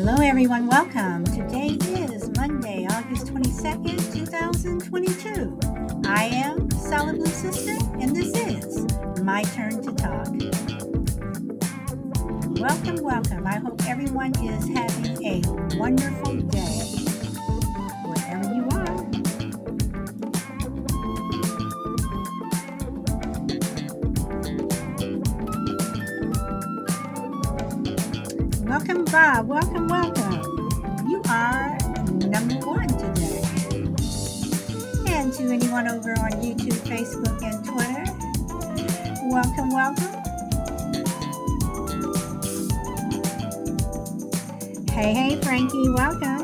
Hello, everyone. Welcome. Today is Monday, August 22nd, 2022. I am Solid Blue Sister, and this is My Turn to Talk. Welcome, welcome. I hope everyone is having a wonderful day Welcome, Bob. Welcome, welcome. You are number one today. And to anyone over on YouTube, Facebook, and Twitter, welcome, welcome. Hey, hey, Frankie, welcome.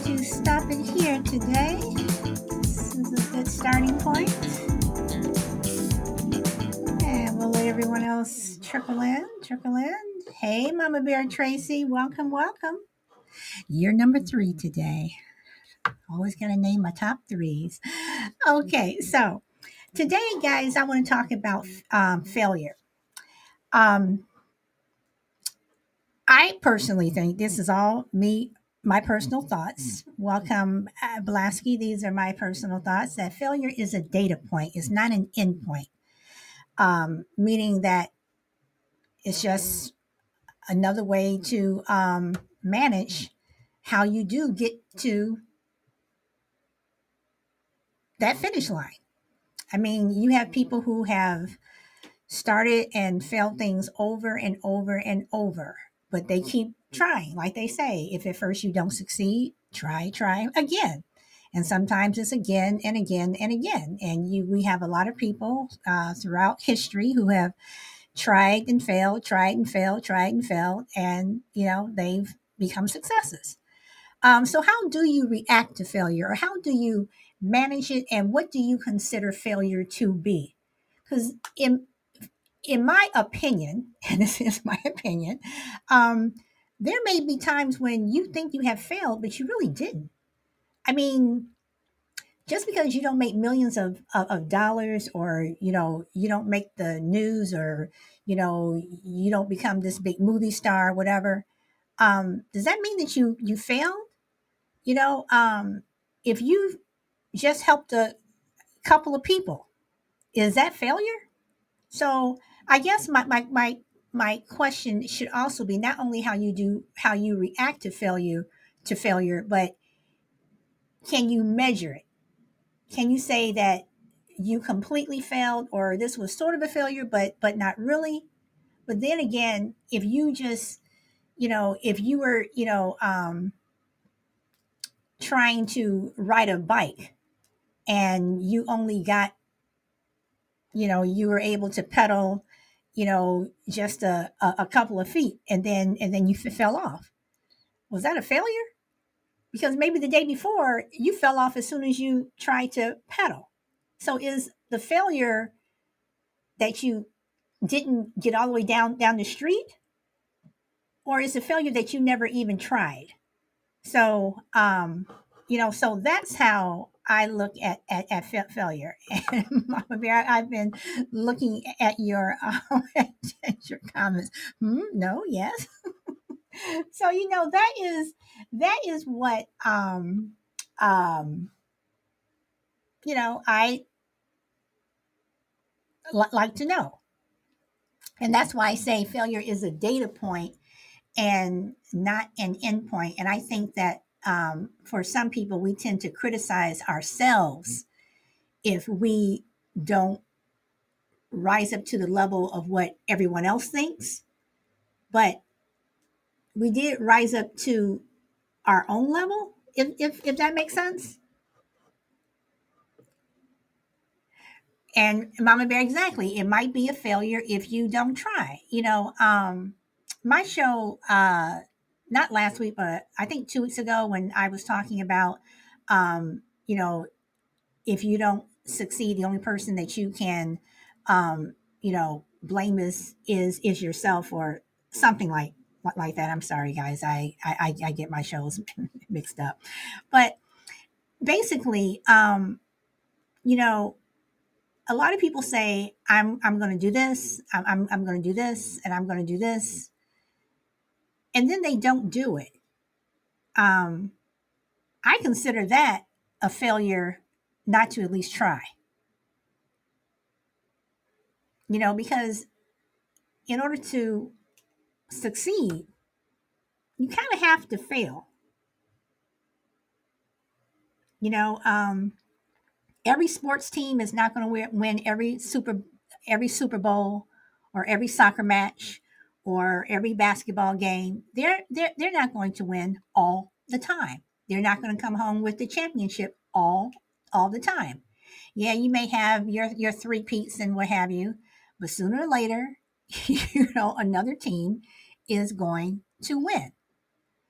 Going to stop it here today. This is a good starting point. And we'll let everyone else trickle in, trickle in. Hey, Mama Bear Tracy, welcome, welcome. You're number three today. Always got to name my top threes. Okay, so today, guys, I want to talk about um, failure. Um, I personally think this is all me, my personal thoughts. Welcome, uh, Blasky. These are my personal thoughts that failure is a data point, it's not an end point, um, meaning that it's just another way to um, manage how you do get to that finish line. I mean, you have people who have started and failed things over and over and over, but they keep trying. Like they say, if at first you don't succeed, try, try again. And sometimes it's again and again and again. And you, we have a lot of people uh, throughout history who have tried and failed, tried and failed, tried and failed, and you know they've become successes. Um, so, how do you react to failure, or how do you manage it, and what do you consider failure to be? Because in in my opinion, and this is my opinion, um, there may be times when you think you have failed, but you really didn't. I mean, just because you don't make millions of, of, of dollars or, you know, you don't make the news or, you know, you don't become this big movie star, whatever, um, does that mean that you you failed? You know, um, if you just helped a couple of people, is that failure? So I guess my my my my question should also be not only how you do how you react to failure to failure, but can you measure it? Can you say that you completely failed or this was sort of a failure but but not really? But then again, if you just you know, if you were, you know, um, trying to ride a bike and you only got, you know, you were able to pedal, you know, just a, a, a couple of feet and then and then you f- fell off. Was that a failure? Because maybe the day before you fell off as soon as you tried to pedal. So is the failure that you didn't get all the way down down the street, or is the failure that you never even tried? So, um, you know, so that's how I look at at, at fa- failure. And Mama Bear, I've been looking at your uh, at your comments. Hmm, no, yes. so you know that is that is what um um you know I li- like to know, and that's why I say failure is a data point and not an endpoint. And I think that um, for some people, we tend to criticize ourselves if we don't rise up to the level of what everyone else thinks. But we did rise up to our own level, if, if, if that makes sense. And Mama Bear, exactly. It might be a failure if you don't try. You know, um, my show, uh, not last week, but I think two weeks ago when I was talking about, um, you know, if you don't succeed, the only person that you can, um, you know, blame is is is yourself or something like like that. I'm sorry, guys. I I, I get my shows mixed up, but basically, um, you know, a lot of people say, "I'm I'm going to do this. I'm I'm, I'm going to do this, and I'm going to do this," and then they don't do it. Um, I consider that a failure not to at least try. You know, because in order to succeed, you kind of have to fail. You know, um, every sports team is not going to win every super every Super Bowl or every soccer match or every basketball game. They're they're they're not going to win all the time. They're not going to come home with the championship all all the time. Yeah, you may have your your three peats and what have you, but sooner or later, you know, another team is going to win.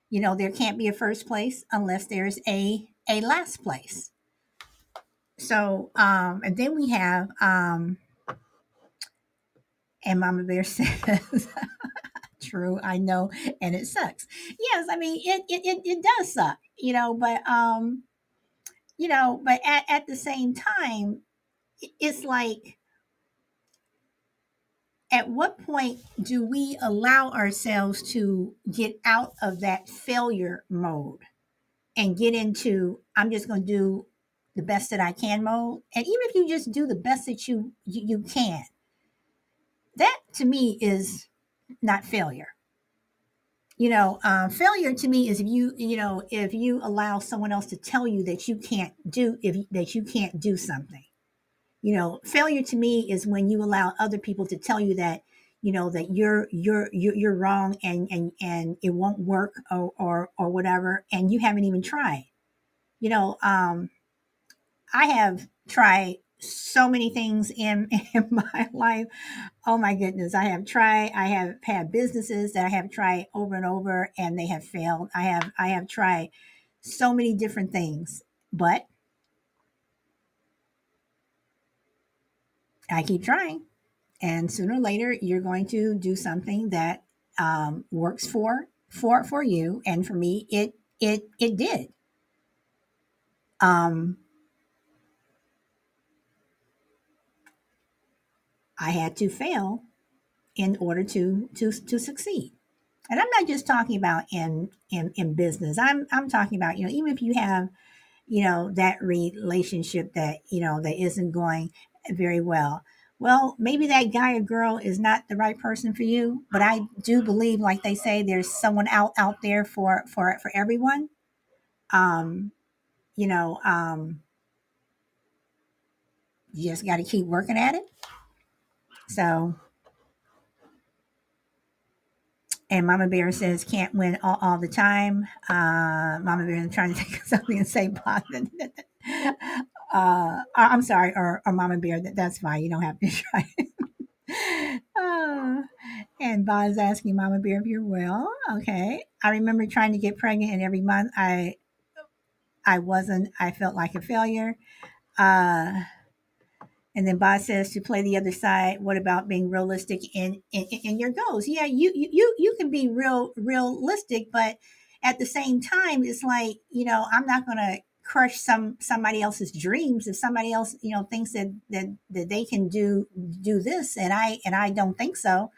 You know, there can't be a first place unless there's a a last place. So, um, and then we have um, and Mama Bear says, "True, I know, and it sucks." Yes, I mean it it it, it does suck, you know, but um, you know, but at, at the same time, it's like at what point do we allow ourselves to get out of that failure mode and get into i'm just going to do the best that i can mode and even if you just do the best that you you, you can that to me is not failure. You know um, failure to me is if you you know if you allow someone else to tell you that you can't do if that you can't do something. You know failure to me is when you allow other people to tell you that you know that you're you're you're, you're wrong and and and it won't work or, or or whatever and you haven't even tried. You know um i have tried so many things in, in my life. Oh my goodness. I have tried, I have had businesses that I have tried over and over and they have failed. I have I have tried so many different things, but I keep trying. And sooner or later you're going to do something that um, works for for for you. And for me, it it it did. Um I had to fail in order to to to succeed. And I'm not just talking about in in in business. I'm I'm talking about you know even if you have you know that relationship that you know that isn't going very well. Well, maybe that guy or girl is not the right person for you, but I do believe, like they say, there's someone out out there for for for everyone. Um, you know, um, you just got to keep working at it so, and Mama Bear says can't win all, all the time. Uh, Mama Bear is trying to think of something and say positive. uh, I'm sorry, or, or Mama Bear, that, that's fine. You don't have to try. uh, and Bob's asking Mama Bear if you're well. Okay. I remember trying to get pregnant, and every month I I wasn't. I felt like a failure. Uh, and then Bob says to play the other side. What about being realistic in, in, in your goals? Yeah, you you you can be real realistic, but at the same time, it's like you know I'm not going to crush some somebody else's dreams if somebody else you know thinks that that that they can do do this and I and I don't think so.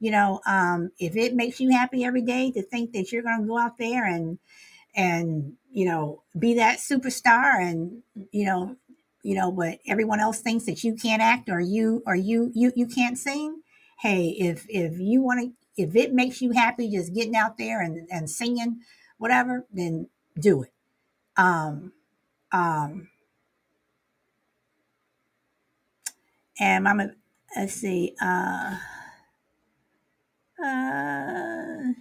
You know, um, if it makes you happy every day to think that you're going to go out there and and you know be that superstar and you know you know, but everyone else thinks that you can't act or you or you you you can't sing. Hey, if if you want to if it makes you happy just getting out there and, and singing, whatever, then do it. Um, um, and i'm a let's see, uh, uh,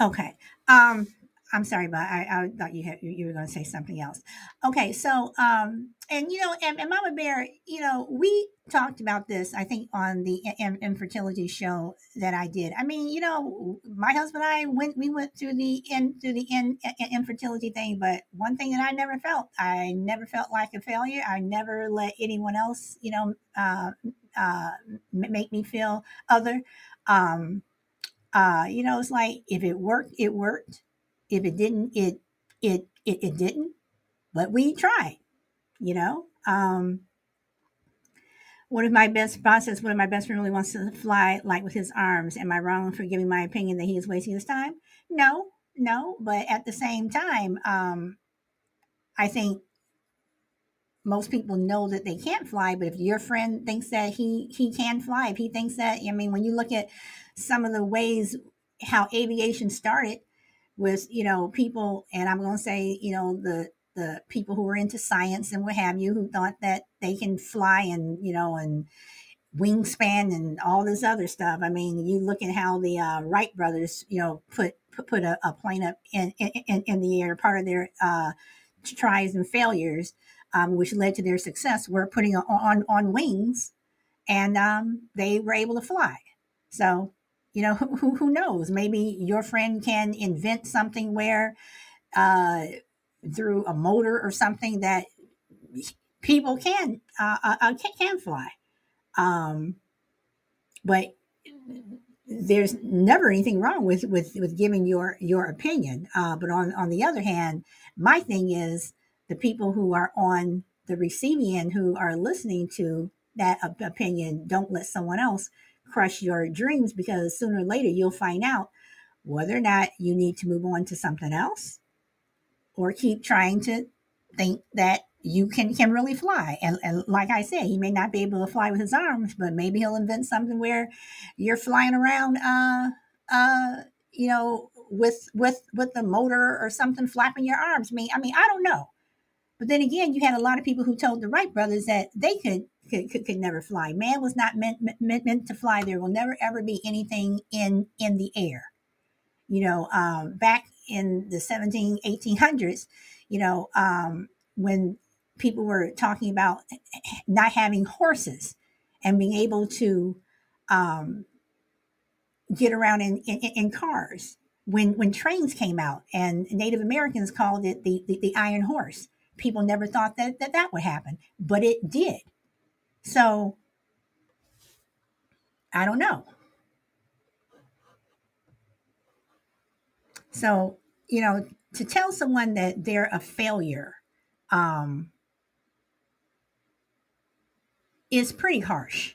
okay. Um, I'm sorry, but I, I thought you had, you were going to say something else. Okay, so um, and you know, and, and Mama Bear, you know, we talked about this. I think on the infertility show that I did. I mean, you know, my husband and I went we went through the in through the in, infertility thing, but one thing that I never felt, I never felt like a failure. I never let anyone else, you know, uh, uh, make me feel other. Um, uh, you know, it's like if it worked, it worked if it didn't, it it it, it didn't. But we tried, you know. Um, one of my best bosses, one of my best friends, really wants to fly like with his arms. Am I wrong for giving my opinion that he is wasting his time? No, no. But at the same time, um, I think most people know that they can't fly. But if your friend thinks that he he can fly, if he thinks that, I mean, when you look at some of the ways how aviation started, with you know people and i'm going to say you know the the people who are into science and what have you who thought that they can fly and you know and wingspan and all this other stuff. I mean you look at how the uh, wright brothers you know put put, put a, a plane up in, in, in the air part of their uh, tries and failures um, which led to their success were putting on on, wings and um, they were able to fly. So you know who, who knows? Maybe your friend can invent something where uh, through a motor or something that people can uh, uh, uh can, can fly. Um, but there's never anything wrong with with with giving your your opinion. Uh, but on on the other hand my thing is the people who are on the receiving end who are listening to that opinion don't let someone else crush your dreams because sooner or later you'll find out whether or not you need to move on to something else or keep trying to think that you can can really fly. And, and like i said he may not be able to fly with his arms but maybe he'll invent something where you're flying around uh uh you know with with with the motor or something flapping your arms. I mean i mean i don't know. But then again you had a lot of people who told the wright brothers that they could could, could, could never fly. Man was not meant, meant meant to fly. There will never ever be anything in in the air. You know, um, back in the 17, 1800s, you know, um, when people were talking about not having horses and being able to um, get around in, in, in, cars. When when trains came out, and Native Americans called it the, the, the iron horse. People never thought that, that that would happen, but it did. So I don't know. So, you know, to tell someone that they're a failure um, is pretty harsh.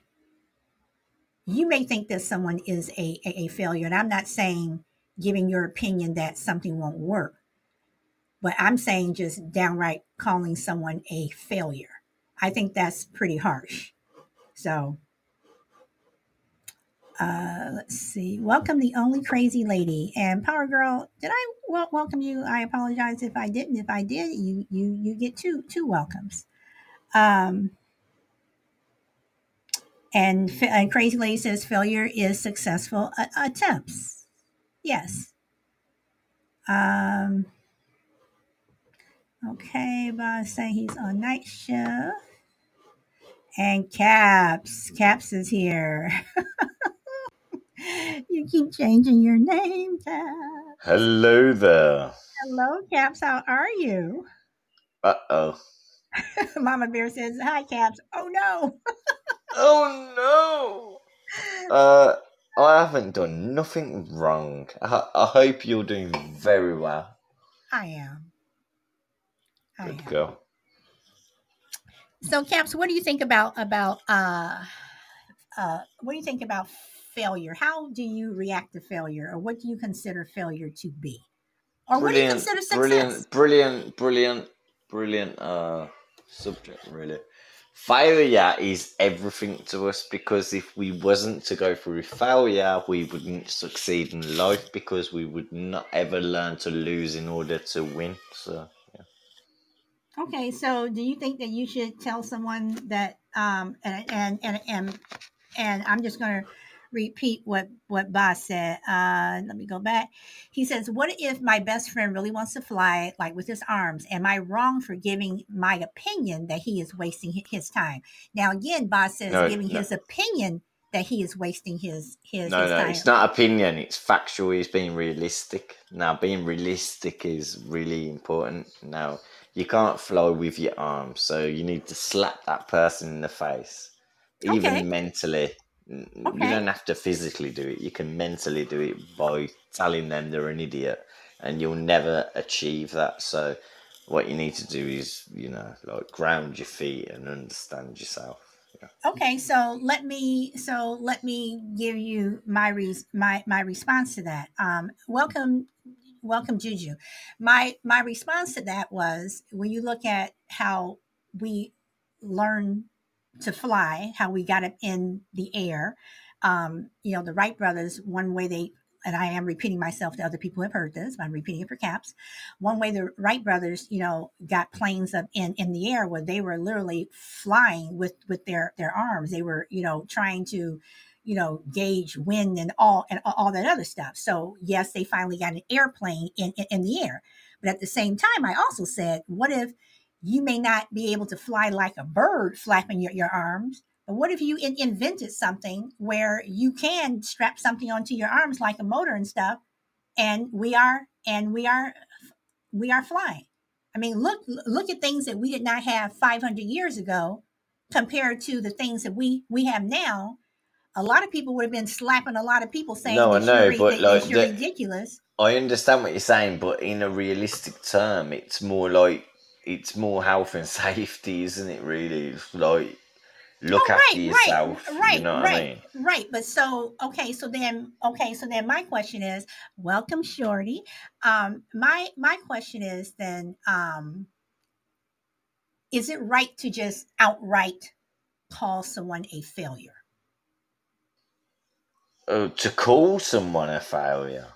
You may think that someone is a, a, a failure, and I'm not saying giving your opinion that something won't work, but I'm saying just downright calling someone a failure. I think that's pretty harsh. So, uh, let's see. Welcome the only crazy lady and Power Girl. Did I wel- welcome you? I apologize if I didn't. If I did, you you you get two two welcomes. Um, and, and crazy lady says failure is successful attempts. Yes. Um. Okay, boss saying he's on night shift. And Caps, Caps is here. you keep changing your name, Caps. Hello there. Hello, Caps. How are you? Uh oh. Mama Bear says, Hi, Caps. Oh no. oh no. Uh, I haven't done nothing wrong. I, I hope you're doing very well. I am. I Good am. girl. So, Caps, what do you think about about uh, uh, what do you think about failure? How do you react to failure, or what do you consider failure to be, or brilliant, what do you consider success? Brilliant, brilliant, brilliant, brilliant uh, subject. Really, failure is everything to us because if we wasn't to go through failure, we wouldn't succeed in life because we would not ever learn to lose in order to win. So. Okay, so do you think that you should tell someone that um and and and and, and I'm just going to repeat what what Boss said. Uh, let me go back. He says, "What if my best friend really wants to fly, like with his arms? Am I wrong for giving my opinion that he is wasting his time?" Now, again, Boss says No, giving no. his opinion that he is wasting his his, No, his no, time. it's not opinion. It's factual. He's being realistic. Now, being realistic is really important. Now, you can't fly with your arms, so you need to slap that person in the face, even Okay. mentally. N- You don't have to physically do it. You can mentally do it by telling them they're an idiot, and you'll never achieve that. So, what you need to do is, you know, like ground your feet and understand yourself. Yeah. Okay, so let me so let me give you my res- my my response to that. Um, welcome, welcome, Juju. My my response to that was when you look at how we learn to fly, how we got it in the air. Um, you know, the Wright brothers. One way they and I am repeating myself to other people who have heard this, but I'm repeating it for caps. One way the Wright brothers, you know, got planes up in in the air where they were literally flying with with their their arms. They were, you know, trying to, you know, gauge wind and all and all that other stuff. So yes, they finally got an airplane in in, in the air. But at the same time, I also said, what if you may not be able to fly like a bird flapping your, your arms? But what if you in, invented something where you can strap something onto your arms like a motor and stuff, and we are and we are we are flying. I mean, look look at things that we did not have 500 years ago compared to the things that we we have now. A lot of people would have been slapping a lot of people saying No, I know, you're, but, like, you're the- ridiculous. I understand what you're saying, but in a realistic term, it's more like it's more health and safety, isn't it? Really, It's like look Oh, after right, yourself. right, right, you know what right. I mean? Right, but so okay, so then okay, so then my question is, welcome, Shorty. Um, my my question is then, um, is it right to just outright call someone a failure? Oh, to call someone a failure.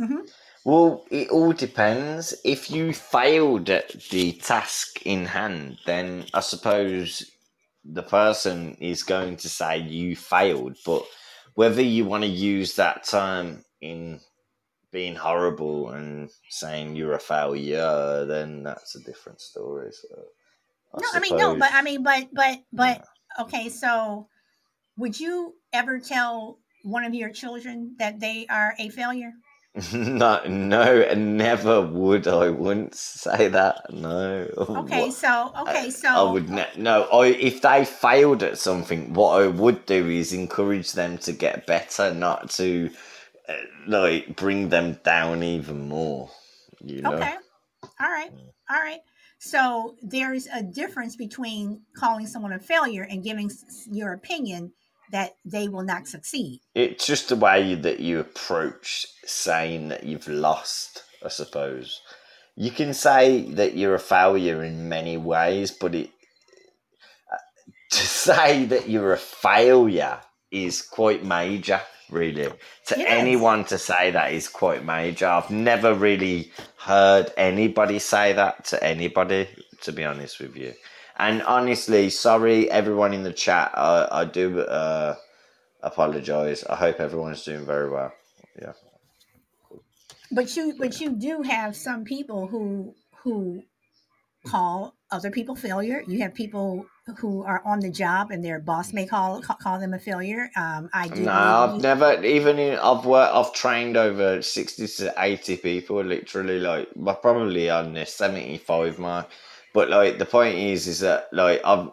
Mhm. Well, it all depends. If you failed at the task in hand, then I suppose the person is going to say you failed. But whether you want to use that term in being horrible and saying you're a failure, then that's a different story. So, no, I mean no, but I mean, but but but okay. So, would you ever tell one of your children that they are a failure? no, no, never would I wouldn't say that. No. Okay, so okay, so I would ne- no. I if they failed at something, what I would do is encourage them to get better, not to uh, like bring them down even more. You know. Okay. All right. All right. So there's a difference between calling someone a failure and giving your opinion that they will not succeed. It's just the way that you approach saying that you've lost, I suppose. You can say that you're a failure in many ways, but it uh, to say that you're a failure is quite major, really. To Yes. anyone to say that is quite major. I've never really heard anybody say that to anybody, to be honest with you. And honestly, sorry everyone in the chat. I, I do uh, apologize. I hope everyone's doing very well. Yeah. But you but you do have some people who who call other people failure. You have people who are on the job and their boss may call call, them a failure. Um, I do. No, I've you- never even in I've worked I've trained over sixty to eighty people literally like probably on the seventy five mark. But like the point is is that like I've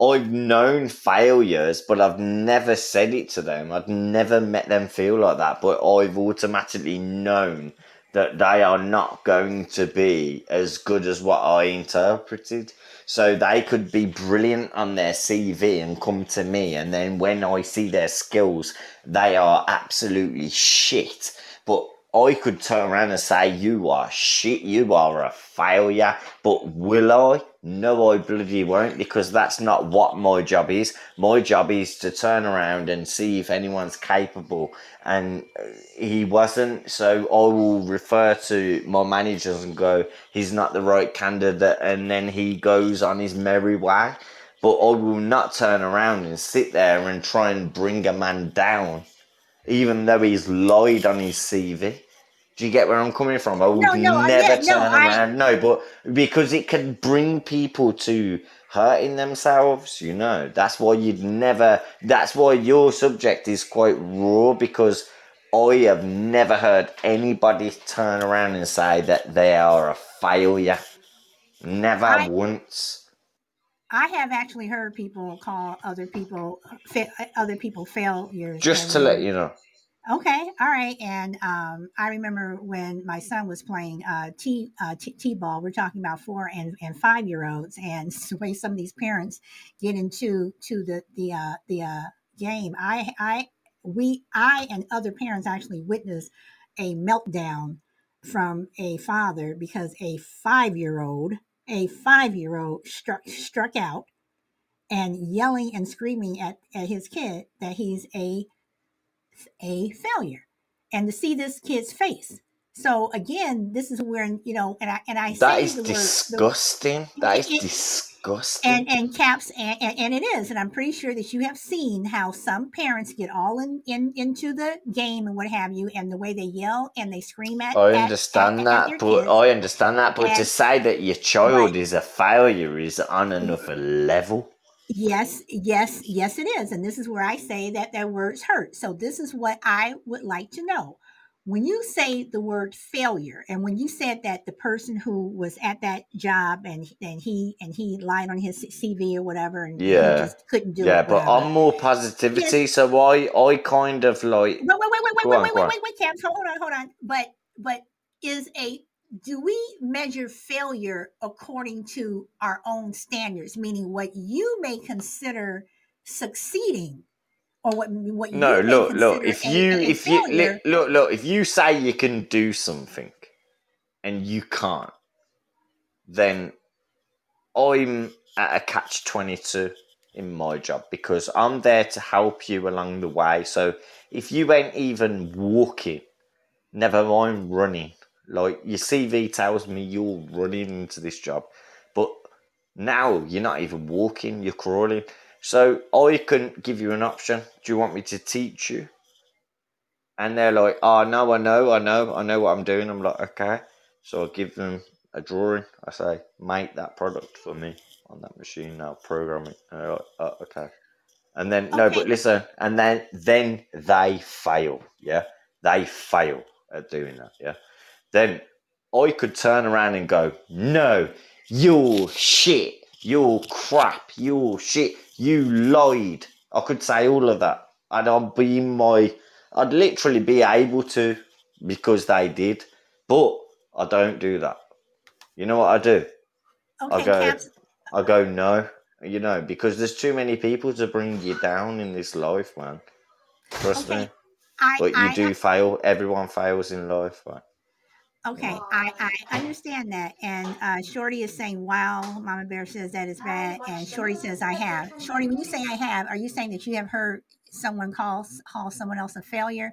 I've known failures but I've never said it to them. I've never met them feel like that, but I've automatically known that they are not going to be as good as what I interpreted. So they could be brilliant on their CV and come to me, and then when I see their skills, they are absolutely shit. But I could turn around and say, You are shit, you are a failure. But will I? No, I bloody won't because that's not what my job is. My job is to turn around and see if anyone's capable, and uh, he wasn't. So I will refer to my managers and go, he's not the right candidate, and then he goes on his merry way. But I will not turn around and sit there and try and bring a man down, even though he's lied on his CV. Do you get where I'm coming from? I would No, no, I never get no, turn I around. No, but because it can bring people to hurting themselves, you know. That's why you'd never. That's why your subject is quite raw because I have never heard anybody turn around and say that they are a failure. Never I once. I have actually heard people call other people fa- other people failures Just to let you know. Okay, all right. And um, I remember when my son was playing uh, t uh, t t-ball. We're talking about four and, and five year olds, and the way some of these parents get into to the the uh, the uh, game. I I we I and other parents actually witnessed a meltdown from a father because a five year old a five year old struck struck out and yelling and screaming at, at his kid that he's a a failure and to see this kid's face so again this is where you know and i and i That say is the word the disgusting. That is it, disgusting. and and caps and, and, and it is and i'm pretty sure that you have seen how some parents get all in, in into the game and what have you and the way they yell and they scream at I at at, understand at that, their but kids I understand that, but to say that your right child is a failure is on another level. Yes, yes, yes, it is. And this is where I say that their words hurt. So, this is what I would like to know. When you say the word failure, and when you said that the person who was at that job and and he and he lied on his CV or whatever, and Yeah, just couldn't do yeah, it, yeah but. I'm more positivity, so I I kind of like wait, wait, wait, wait, wait, on, wait, wait, on. wait, wait, Cam. Hold on, hold on. But but is a do we measure failure according to our own standards, meaning what you may consider succeeding, or what what No, you may look, look. If you if you failure? look look if you say you can do something and you can't, then I'm at a catch twenty two in my job because I'm there to help you along the way. So if you ain't even walking, never mind running. Like your CV tells me you're running into this job, but now you're not even walking, you're crawling. So I can give you an option. Do you want me to teach you? And they're like, oh, no, I know, I know, I know what I'm doing. I'm like, okay. So I give them a drawing. I say, make that product for me on that machine now, program it. And they're like, oh, okay. And then, no, but listen, and then, then they fail. Yeah. They fail at doing that. Yeah. Then I could turn around and go, no, you're shit. You're crap. You're shit. You lied. I could say all of that. And I'd be my, I'd literally be able to because they did. But I don't do that. You know what I do? I go, Caps. I go, no. You know, because there's too many people to bring you down in this life, man. Trust Okay, me. I But you I do fail. Everyone fails in life, man. Okay. I, I understand that. And uh, Shorty is saying, wow, Mama Bear says that is bad. And Shorty says, I have. Shorty, when you say I have, are you saying that you have heard someone call, call someone else a failure?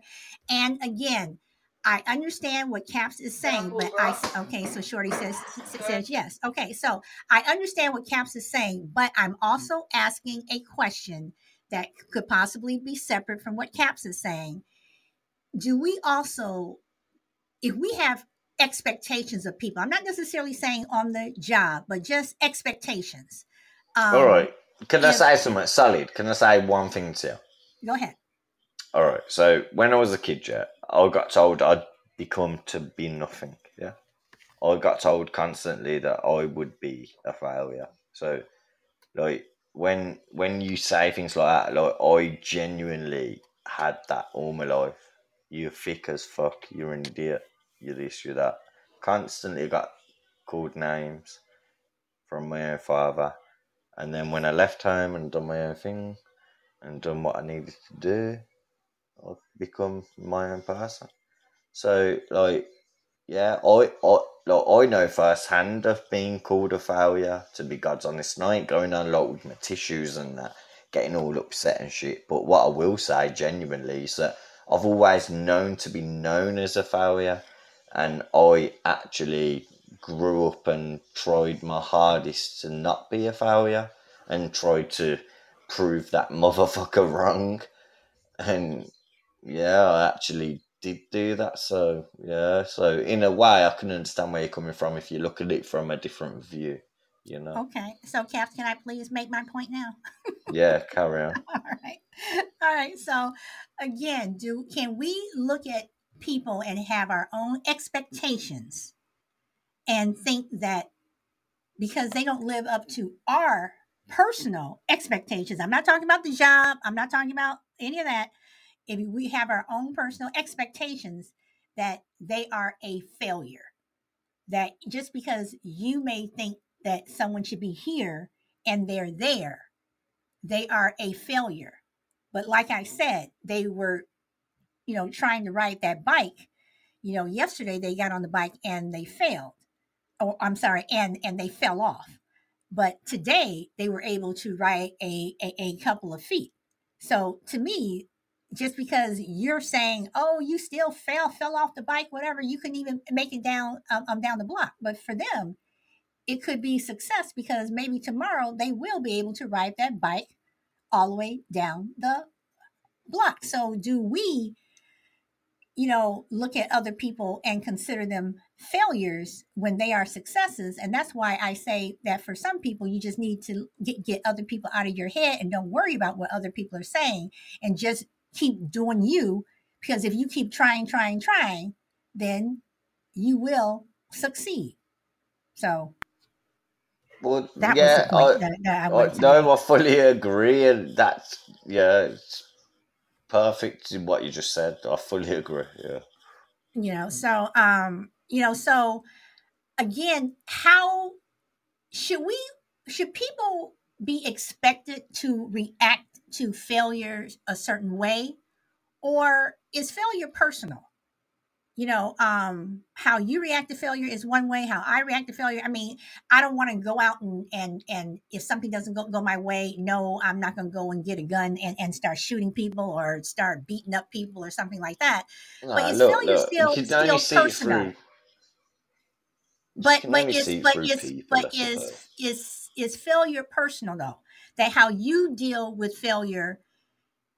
And again, I understand what Caps is saying, but I okay, so Shorty says, says yes. Okay, so I understand what Caps is saying, but I'm also asking a question that could possibly be separate from what Caps is saying. Do we also if we have expectations of people, I'm not necessarily saying on the job, but just expectations. All Um, right. Can I say something solid? Can I say one thing to you? go ahead. All right. So when I was a kid, yeah, I got told I'd become to be nothing. Yeah. I got told constantly that I would be a failure. So like when when you say things like that, like I genuinely had that all my life. You're thick as fuck. You're an idiot. You're this. You're that. Constantly got called names from my own father. And then when I left home and done my own thing and done what I needed to do, I've become my own person. So like, yeah, I, I look, I know firsthand of being called a failure. To be God's honest, and going on a lot with my tissues and that, getting all upset and shit. But what I will say genuinely is that I've always known to be known as a failure, and I actually grew up and tried my hardest to not be a failure and tried to prove that motherfucker wrong. And yeah, I actually did do that. So yeah, so in a way, I can understand where you're coming from if you look at it from a different view. You know. Okay, so Cap, can I please make my point now? yeah, carry on. All right, all right. So again, do can we look at people and have our own expectations and think that because they don't live up to our personal expectations. I'm not talking about the job. I'm not talking about any of that if we have our own personal expectations that they are a failure that just because you may think that someone should be here and they're there they are a failure but like i said they were you know trying to ride that bike you know yesterday they got on the bike and they failed oh i'm sorry and and they fell off but today they were able to ride a, a, a couple of feet so to me just because you're saying, "Oh, you still fell, fell off the bike, whatever," you couldn't even make it down um, um, down the block. But for them, it could be success because maybe tomorrow they will be able to ride that bike all the way down the block. So, do we, you know, look at other people and consider them failures when they are successes? And that's why I say that for some people, you just need to get, get other people out of your head and don't worry about what other people are saying and just keep doing you because if you keep trying, trying, trying, then you will succeed. So well, that yeah, I, that, that I, I no, I fully agree, and that's yeah, it's perfect in what you just said. I fully agree. Yeah, you know, so um, you know, so again, how should we? Should people be expected to react to failure a certain way or is failure personal you know um how you react to failure is one way how i react to failure. I mean i don't want to go out and and and if something doesn't go, go my way no i'm not going to go and get a gun and, and start shooting people or start beating up people or something like that. Nah, but is look, failure look, still still personal? but but is but is but is is is failure personal though? That how you deal with failure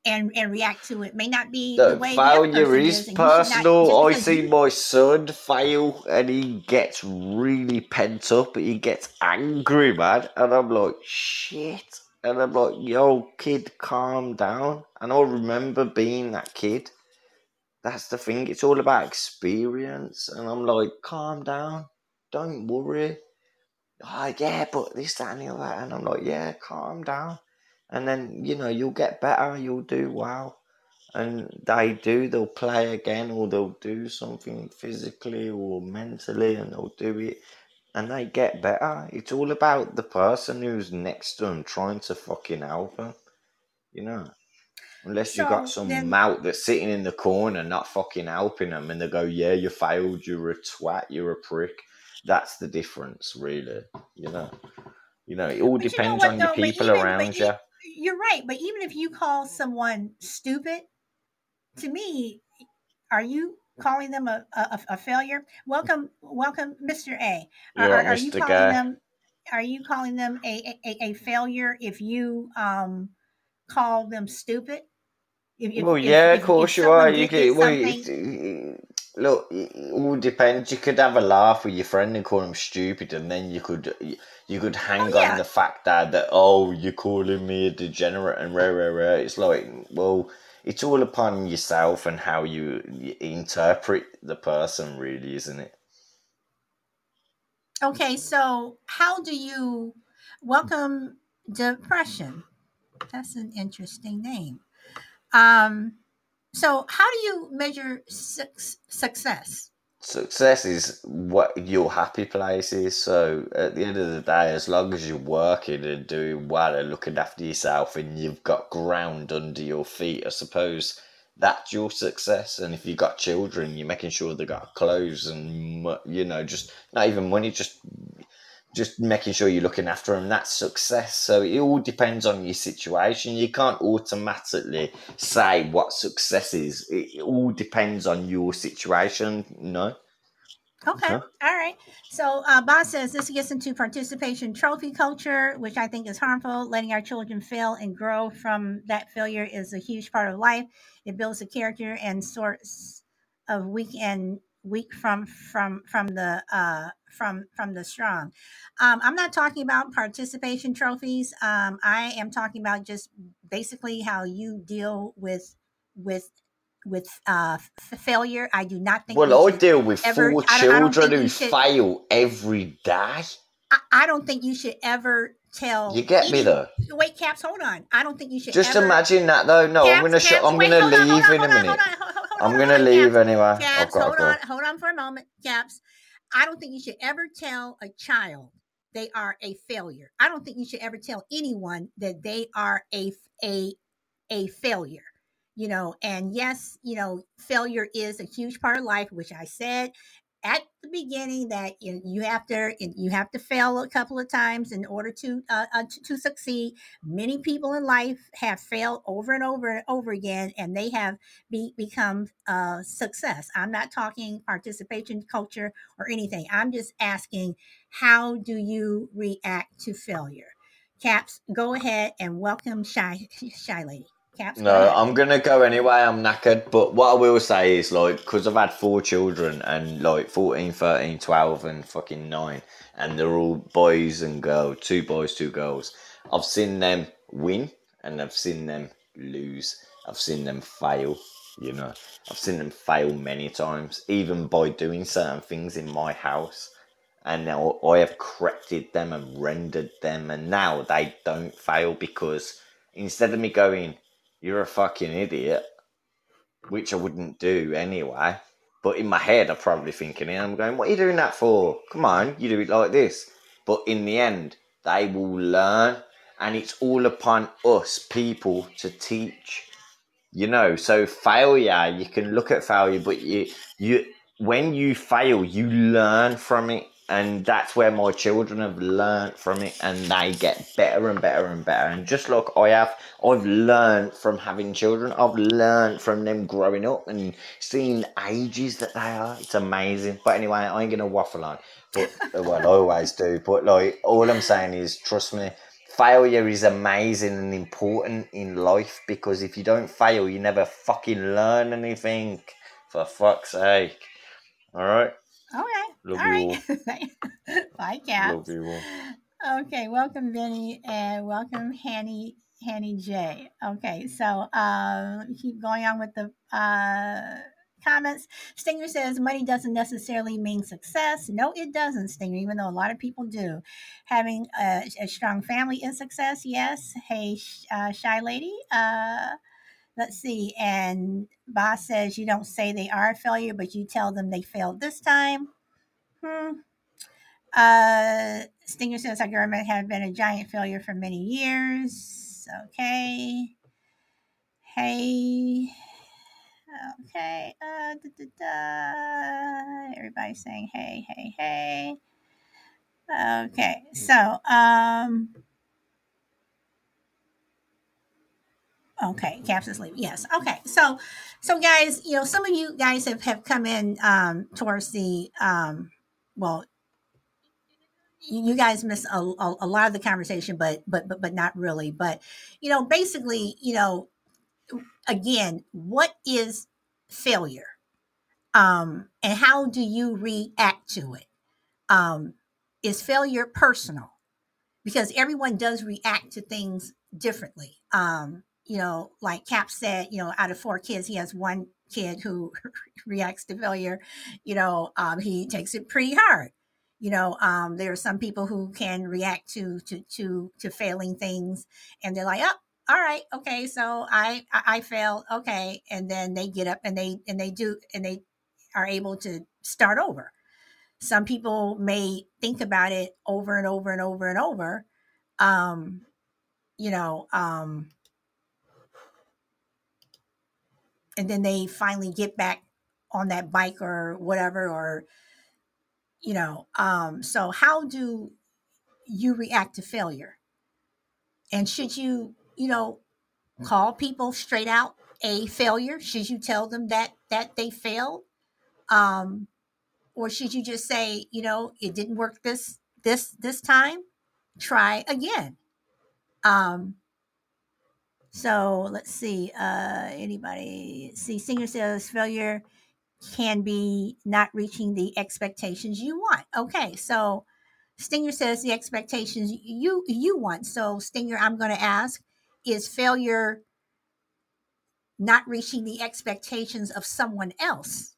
and and react to it may not be the, the way failure is, is personal. I see you... my son fail and he gets really pent up. He gets angry, man, and I'm like, shit. And I'm like, yo, kid, calm down. And I remember being that kid. That's the thing. It's all about experience. And I'm like, calm down. Don't worry oh yeah, but this, that, and the other. And I'm like, yeah, calm down. And then, you know, you'll get better, you'll do well. And they do, they'll play again or they'll do something physically or mentally and they'll do it and they get better. It's all about the person who's next to them trying to fucking help them, you know. Unless so you got some then, mouth that's sitting in the corner not fucking helping them and they go, yeah, you failed, you're a twat, you're a prick that's the difference, really. You know, you know, it all but depends you know on though, your people even, around you. You're right, but even if you call someone stupid, to me, are you calling them a, a, a failure? Welcome, welcome, Mister A. Are, are, are you calling guy. them? Are you calling them a, a, a failure if you um, call them stupid? If, well, if, yeah, of course you are. You get well, look, it all depends. You could have a laugh with your friend and call him stupid, and then you could you could oh, hang oh, yeah. on the fact that that oh you're calling me a degenerate and rare rare rare. It's like well, it's all upon yourself and how you, you interpret the person, really, isn't it? Okay, so how do you welcome depression? That's an interesting name. Um, so, how do you measure su- success? Success is what your happy place is. So, at the end of the day, as long as you're working and doing well and looking after yourself and you've got ground under your feet, I suppose that's your success. And if you've got children, you're making sure they got clothes and you know, just not even money, just just making sure you're looking after them. That's success. So it all depends on your situation. You can't automatically say what success is. It, all depends on your situation. You know. Okay. All right. So, uh, Boss says this gets into participation trophy culture, which I think is harmful. Letting our children fail and grow from that failure is a huge part of life. It builds a character and sorts of weak and weak from from from the uh, from from the strong. Um, I'm not talking about participation trophies. Um, I am talking about just basically how you deal with with with uh, f- failure. I do not think. Well, I deal with ever, four children who should, fail every day. I, I, don't think you should ever tell. You get me though. Wait, caps. Hold on. I don't think you should. Just ever, imagine that though. No, caps, I'm gonna. Sh- I'm wait, gonna leave on, in a minute. I'm gonna leave caps, anyway. Caps, oh, hold on. Hold on for a moment, caps. I don't think you should ever tell a child they are a failure. I don't think you should ever tell anyone that they are a a a failure you know and yes you know failure is a huge part of life which i said at the beginning that you, you have to you have to fail a couple of times in order to, uh, uh, to, to succeed. Many people in life have failed over and over and over again and they have be, become uh, success. I'm not talking participation culture or anything. I'm just asking how do you react to failure? Caps go ahead and welcome shy shy lady Caps no, I'm gonna go anyway. I'm knackered, but what I will say is like because I've had four children and like 14, 13, 12 and fucking 9 and they're all boys and girls, two boys, two girls. I've seen them win and I've seen them lose. I've seen them fail, you know. I've seen them fail many times even by doing certain things in my house. And now I have corrected them and rendered them and now they don't fail because instead of me going you're a fucking idiot, which I wouldn't do anyway. But in my head, I'm probably thinking, I'm going, what are you doing that for? Come on, you do it like this. But in the end, they will learn, and it's all upon us people to teach. You know, so failure, you can look at failure, but you, you, when you fail, you learn from it and that's where my children have learned from it and they get better and better and better. And just look i have i've learned from having children. I've learned from them growing up and seeing ages that they are. It's amazing. But anyway i ain't gonna waffle on. But well i always do. But like all i'm saying is trust me failure is amazing and important in life because if you don't fail you never fucking learn anything for fuck's sake. All right? Okay Love all you right. Bye, Caps. All. Okay, welcome, Vinny, and welcome, Hanny. Hanny J. Okay, so uh, keep going on with the uh, comments. Stinger says money doesn't necessarily mean success. No, it doesn't, Stinger, even though a lot of people do. Having a, a strong family is success, yes. Hey, uh, Shy Lady. Uh, let's see. And Boss says you don't say they are a failure, but you tell them they failed this time. Hmm. Uh, Stinger says our government have been a giant failure for many years. Okay. Hey. Okay. Uh, da, da, da. Everybody's saying hey, hey, hey. Okay. So, um, Okay, Caps is leaving. Yes. Okay. So, so guys, you know, some of you guys have have come in um, towards the um, well, you guys miss a, a, a, lot of the conversation, but but but but not really. But you know, basically, you know, again, what is failure, um, and how do you react to it? Um, is failure personal? Because everyone does react to things differently. Um, you know, like Cap said, you know, out of four kids, he has one kid who reacts to failure, you know, um, he takes it pretty hard. You know, um, there are some people who can react to to to to failing things, and they're like, "Oh, all right, okay, so I I, I failed, okay," and then they get up and they and they do and they are able to start over. Some people may think about it over and over and over and over. Um, you know, um, and then they finally get back on that bike or whatever or you know um so how do you react to failure? And should you you know call people straight out a failure? Should you tell them that that they failed? Um or should you just say you know it didn't work this this this time? Try again. Um so let's see uh anybody see stinger says failure can be not reaching the expectations you want. Okay so stinger says the expectations you you want. So stinger i'm going to ask is failure not reaching the expectations of someone else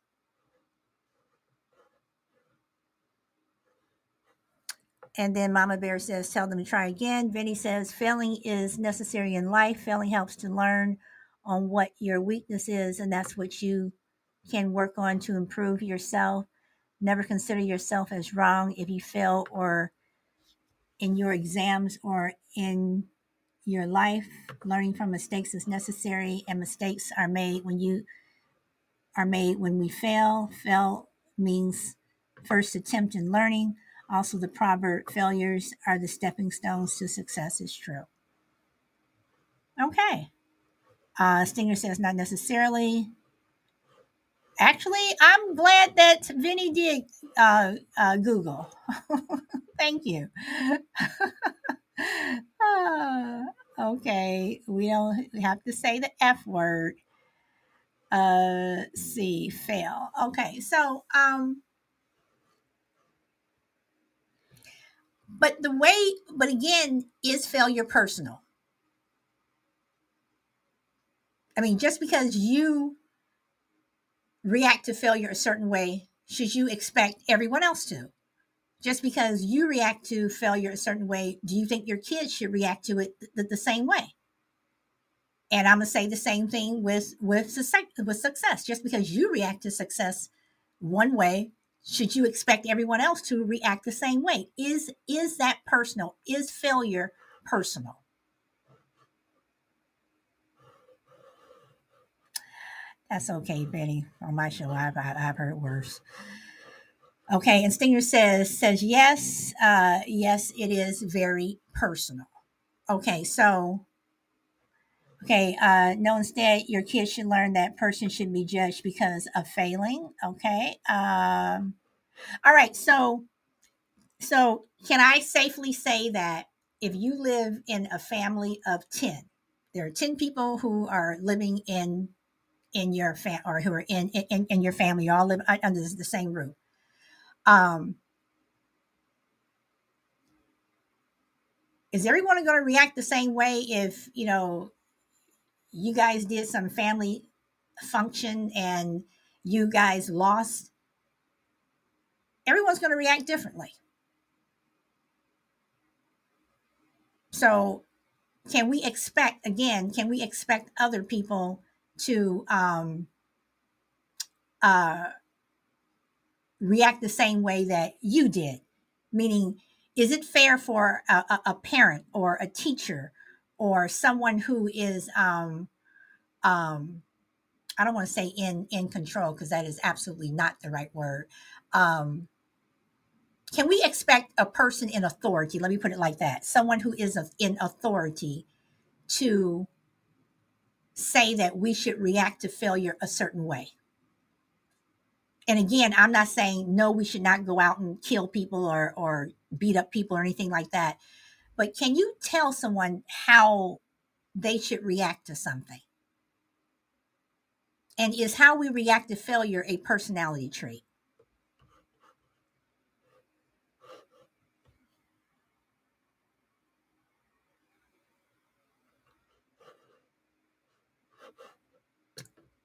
And then Mama Bear says, tell them to try again. Vinny says, failing is necessary in life. Failing helps to learn on what your weakness is, and that's what you can work on to improve yourself. Never consider yourself as wrong if you fail or in your exams or in your life. Learning from mistakes is necessary, and mistakes are made when you are made when we fail. Fail means first attempt in learning. Also, the proverb failures are the stepping stones to success is true. Okay. Uh, Stinger says not necessarily. Actually, I'm glad that Vinny did uh, uh, Google. Thank you. uh, okay, we don't have to say the F word. Uh, see, fail. Okay, so um, but the way but again is failure personal? I mean just because you react to failure a certain way should you expect everyone else to? Just because you react to failure a certain way do you think your kids should react to it th- the same way? And i'm going to say the same thing with with success, with success. Just because you react to success one way should you expect everyone else to react the same way? Is is that personal? Is failure personal? That's okay betty. On my show i've, I've heard worse. Okay and stinger says says yes uh yes it is very personal. Okay so okay uh no instead your kids should learn that person should be judged because of failing okay um all right. So, so can I safely say that if you live in a family of 10, there are 10 people who are living in in your fam or who are in, in in your family you all live under the same roof um is everyone going to react the same way if you know you guys did some family function and you guys lost everyone's going to react differently. So, can we expect, again, can we expect other people to um, uh, react the same way that you did? Meaning, is it fair for a, a parent or a teacher or someone who is, um, um, I don't want to say in in control because that is absolutely not the right word. Um, can we expect a person in authority let me put it like that someone who is in authority to say that we should react to failure a certain way and again i'm not saying no we should not go out and kill people or or beat up people or anything like that but can you tell someone how they should react to something and is how we react to failure a personality trait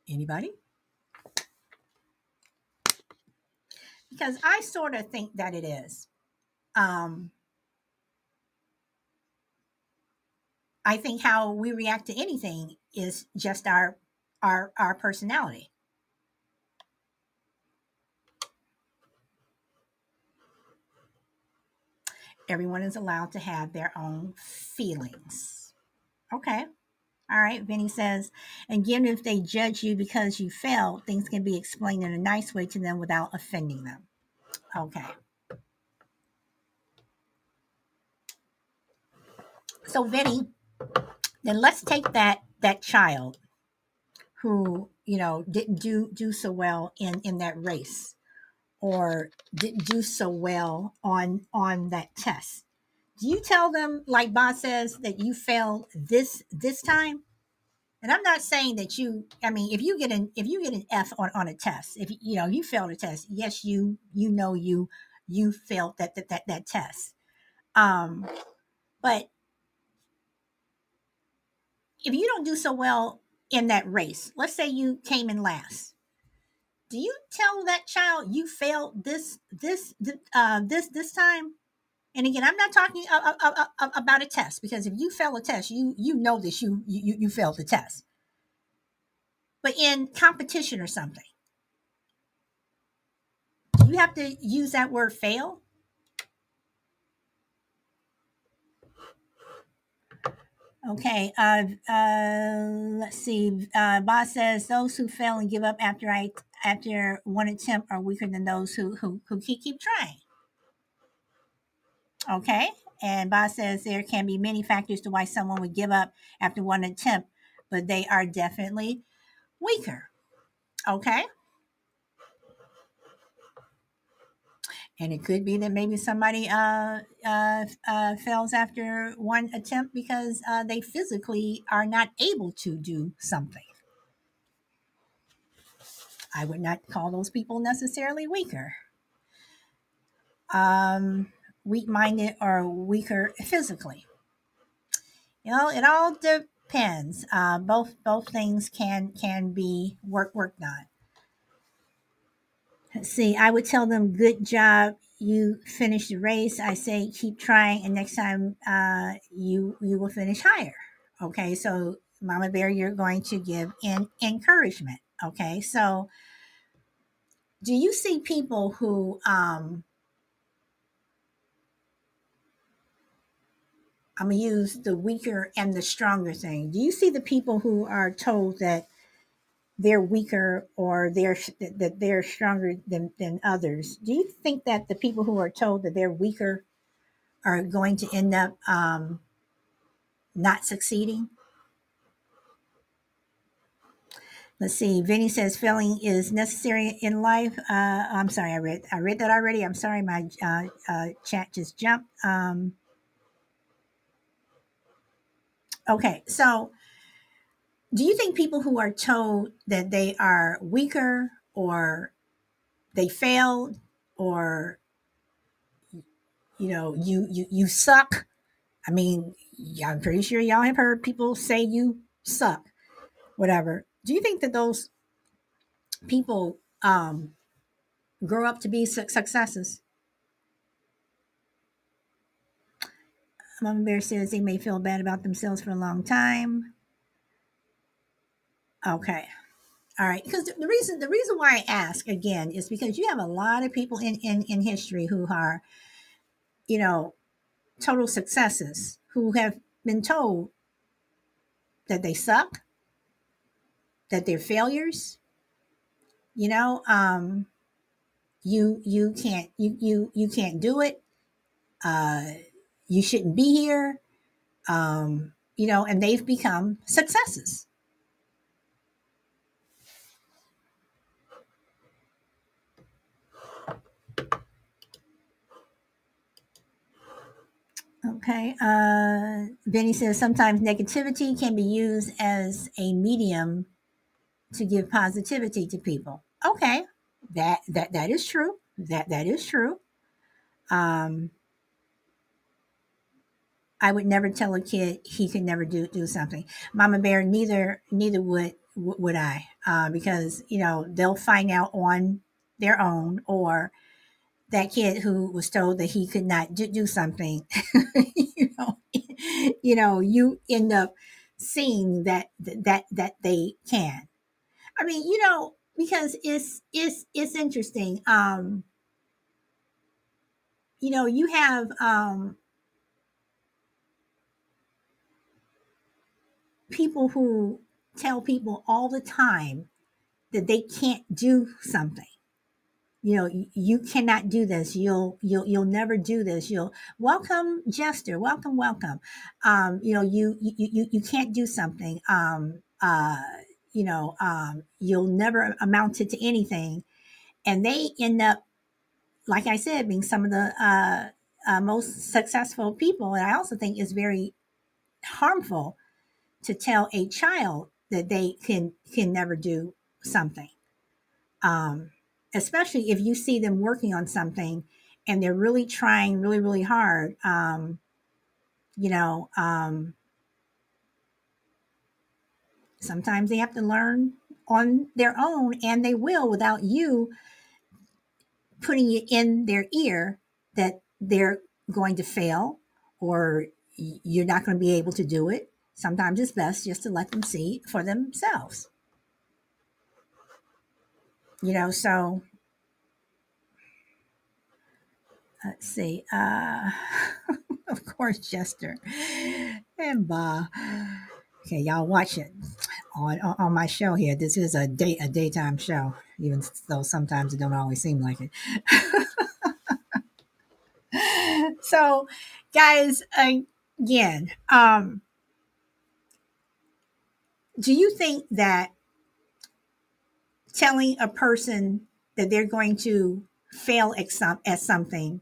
Anybody? Because I sort of think that it is. Um, I think how we react to anything is just our our our personality. Everyone is allowed to have their own feelings. Okay. All right, Vinny says, and given if they judge you because you failed, things can be explained in a nice way to them without offending them. Okay. So Vinny, then let's take that that child who you know didn't do do so well in in that race or didn't do so well on on that test. Do you tell them like boss says that you failed this this time? And i'm not saying that you i mean if you get an if you get an f on, on a test if you know you failed a test yes you you know you you failed that that that, that test. Um but if you don't do so well in that race let's say you came in last do you tell that child you failed this this uh, this this time? And again i'm not talking about a test because if you fail a test you you know this you you you failed the test. But in competition or something you have to use that word fail Okay. Uh, uh, let's see. Uh, Boss says those who fail and give up after I after one attempt are weaker than those who who, who keep keep trying. Okay. And Boss says there can be many factors to why someone would give up after one attempt, but they are definitely weaker. Okay. And it could be that maybe somebody uh, uh, uh, fails after one attempt because uh, they physically are not able to do something. I would not call those people necessarily weaker. Um, weak minded or weaker physically. You know, it all depends. Uh, both both things can can be work worked on. Let's see, I would tell them, good job. You finished the race. I say, keep trying. And next time uh, you, you will finish higher. Okay. So mama bear, you're going to give in encouragement. Okay. So do you see people who, um, I'm to use the weaker and the stronger thing. Do you see the people who are told that they're weaker or they're that they're stronger than, than others. Do you think that the people who are told that they're weaker are going to end up um, not succeeding? Let's see. Vinny says failing is necessary in life. Uh, i'm sorry i read i read that already. I'm sorry my uh, uh, chat just jumped. Um, okay so do you think people who are told that they are weaker or they failed or you know you you you suck? I mean i'm pretty sure y'all have heard people say you suck whatever. Do you think that those people um grow up to be successes? Mama Bear says they may feel bad about themselves for a long time. Okay. All right. Because the reason the reason why I ask again is because you have a lot of people in in, in history who are, you know, total successes who have been told that they suck, that they're failures. You know, um, you you can't you you you can't do it. Uh, you shouldn't be here. Um, you know, and they've become successes. Okay. Uh, Benny says sometimes negativity can be used as a medium to give positivity to people. Okay, that that that is true. That that is true. Um, I would never tell a kid he could never do do something. Mama Bear, neither neither would would I, uh, because you know they'll find out on their own or that kid who was told that he could not do, do something, you know, you know, you end up seeing that that that they can. I mean, you know, because it's it's it's interesting. Um, you know, you have um people who tell people all the time that they can't do something you know you cannot do this. You'll you'll you'll never do this. You'll welcome jester. Welcome welcome. Um you know you you you, you can't do something um uh you know um you'll never amount it to anything. And they end up like i said being some of the uh, uh most successful people. And i also think it's very harmful to tell a child that they can can never do something. Um, especially if you see them working on something and they're really trying really really hard um, you know um, sometimes they have to learn on their own and they will without you putting it in their ear that they're going to fail or you're not going to be able to do it. Sometimes it's best just to let them see for themselves you know so let's see uh of course jester and bah okay y'all watch it on on my show here. This is a day a daytime show even though sometimes it don't always seem like it. So guys again um do you think that telling a person that they're going to fail at, some, at something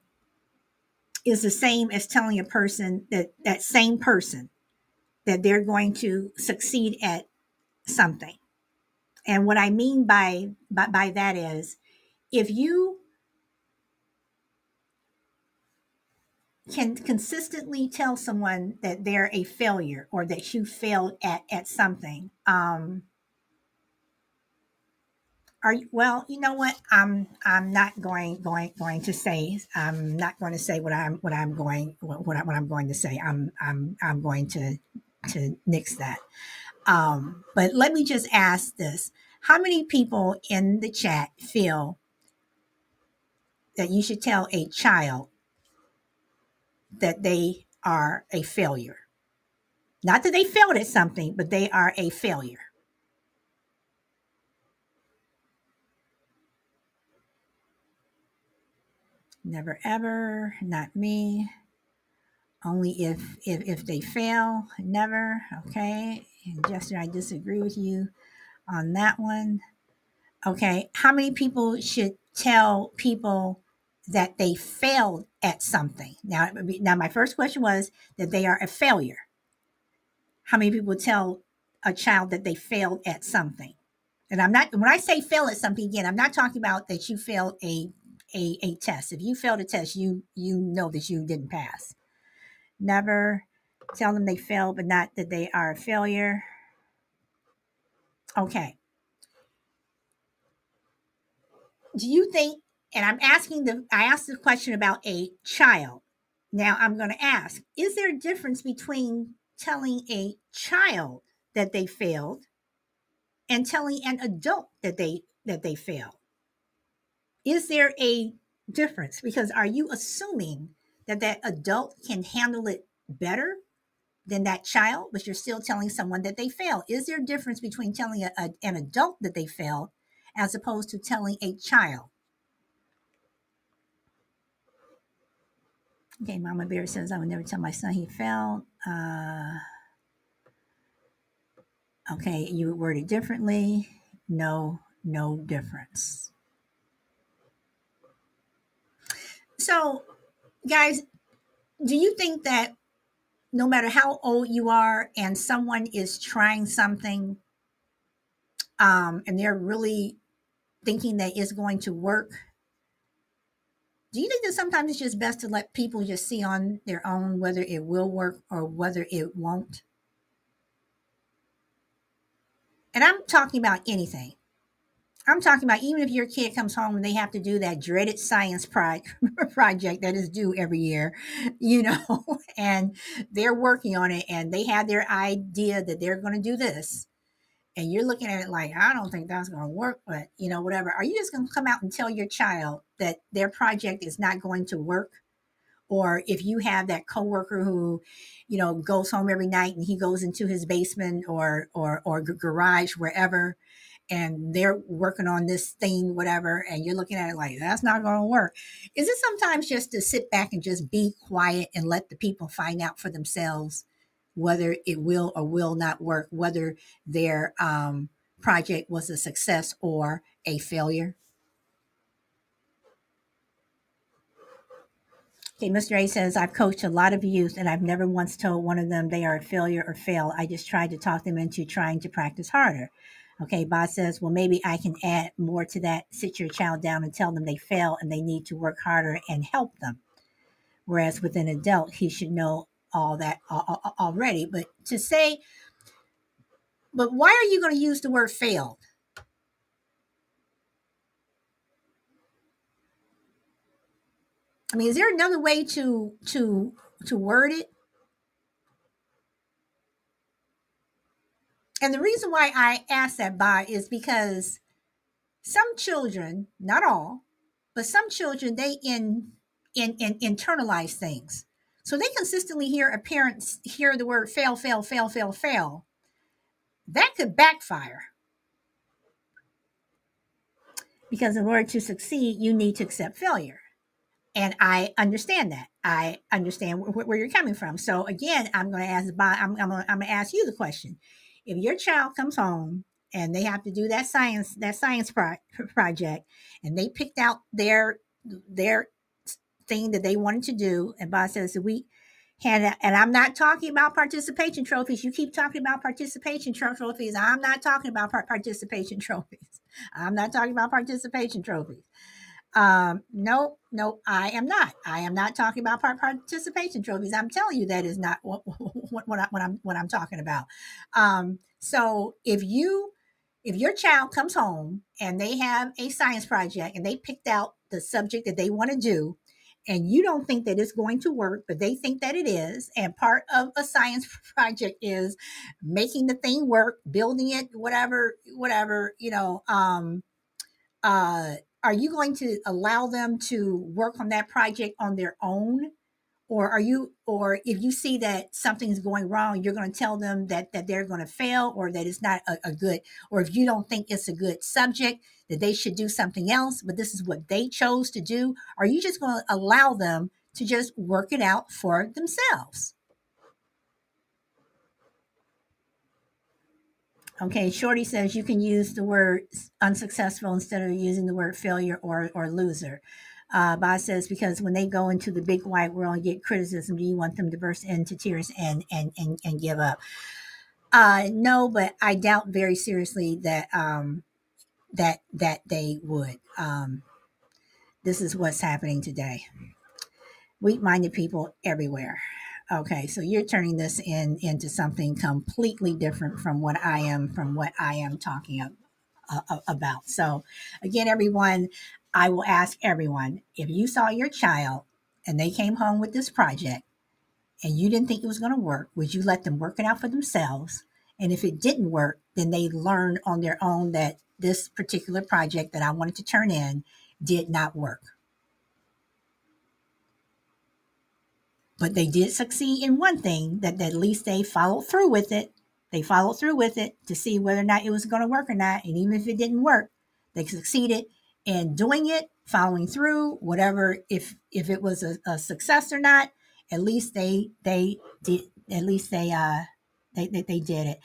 is the same as telling a person that that same person that they're going to succeed at something. And what I mean by, by, by that is if you can consistently tell someone that they're a failure or that you failed at, at something, um, are you, well, you know what? I'm I'm not going going going to say. I'm not going to say what I'm what I'm going what, I, what I'm going to say. I'm I'm I'm going to to nix that. Um, but let me just ask this: How many people in the chat feel that you should tell a child that they are a failure? Not that they failed at something, but they are a failure. Never ever, not me. Only if if if they fail, never. Okay. And I disagree with you on that one. Okay. How many people should tell people that they failed at something? Now, now my first question was that they are a failure. How many people tell a child that they failed at something? And I'm not when I say fail at something again, I'm not talking about that you failed a a, a test. If you failed a test, you you know that you didn't pass. Never tell them they failed, but not that they are a failure. Okay. Do you think, and I'm asking the, I asked the question about a child. Now I'm going to ask, is there a difference between telling a child that they failed and telling an adult that they that they failed? Is there a difference? Because are you assuming that that adult can handle it better than that child, but you're still telling someone that they failed? Is there a difference between telling a, a, an adult that they failed as opposed to telling a child? Okay, Mama Bear says, I would never tell my son he failed. Uh, okay, you word it differently. No, no difference. So, guys, do you think that no matter how old you are and someone is trying something um, and they're really thinking that it's going to work, do you think that sometimes it's just best to let people just see on their own whether it will work or whether it won't? And I'm talking about anything. I'm talking about even if your kid comes home and they have to do that dreaded science pro- project that is due every year, you know, and they're working on it and they have their idea that they're going to do this. And you're looking at it like, I don't think that's going to work, but you know, whatever. Are you just going to come out and tell your child that their project is not going to work? or if you have that coworker who you know goes home every night and he goes into his basement or or or garage wherever and they're working on this thing whatever and you're looking at it like that's not going to work is it sometimes just to sit back and just be quiet and let the people find out for themselves whether it will or will not work whether their um, project was a success or a failure Okay, Mr. A says, I've coached a lot of youth and I've never once told one of them they are a failure or fail. I just tried to talk them into trying to practice harder. Okay, Bob says, well, maybe I can add more to that. Sit your child down and tell them they fail and they need to work harder and help them. Whereas with an adult, he should know all that already. But to say, but why are you going to use the word failed? I mean, is there another way to to to word it? And the reason why I ask that by is because some children, not all, but some children, they in, in, in internalize things. So they consistently hear a parent hear the word fail, fail, fail, fail, fail. That could backfire. Because in order to succeed, you need to accept failure and I understand that. I understand wh- where you're coming from. So again, I'm going to ask. I'm, I'm going to ask you the question: If your child comes home and they have to do that science that science pro- project, and they picked out their their thing that they wanted to do, and Bob says we and, and I'm not talking about participation trophies. You keep talking about participation trophies. I'm not talking about participation trophies. I'm not talking about participation trophies. Um, no, no, I am not. I am not talking about participation trophies. I'm telling you that is not what what, what, I, what I'm what I'm talking about. Um, so if you if your child comes home and they have a science project and they picked out the subject that they want to do and you don't think that it's going to work but they think that it is and part of a science project is making the thing work building it whatever whatever you know um uh are you going to allow them to work on that project on their own? Or are you or if you see that something's going wrong you're going to tell them that that they're going to fail or that it's not a, a, good or if you don't think it's a good subject that they should do something else but this is what they chose to do are you just going to allow them to just work it out for themselves Okay, Shorty says you can use the word unsuccessful instead of using the word failure or, or loser. Uh, Bob says because when they go into the big white world and get criticism, do you want them to burst into tears and and and, and give up? Uh, no, but I doubt very seriously that um, that that they would. Um, this is what's happening today. Weak-minded people everywhere. Okay, so you're turning this in into something completely different from what I am from what I am talking uh, about. So, again, everyone, I will ask everyone if you saw your child and they came home with this project and you didn't think it was going to work, would you let them work it out for themselves? And if it didn't work, then they learned on their own that this particular project that I wanted to turn in did not work. But they did succeed in one thing that, at least they followed through with it. They followed through with it to see whether or not it was going to work or not. And even if it didn't work, they succeeded in doing it, following through, whatever if if it was a, a success or not, at least they they did at least they uh they, they, they did it.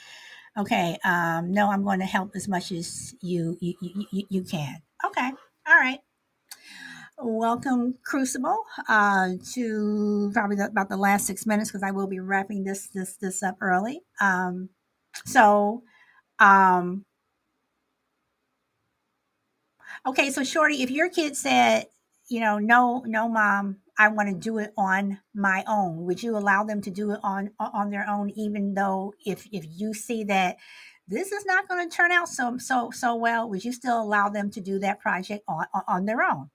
Okay. Um, no, I'm going to help as much as you you, you, you can. Okay. All right. Welcome, Crucible, uh, to probably the, about the last six minutes because I will be wrapping this this this up early. Um, so, um, okay, so Shorty, if your kid said, you know, no, no, mom, I want to do it on my own, would you allow them to do it on on their own, even though if if you see that this is not going to turn out so so so well, would you still allow them to do that project on on their own?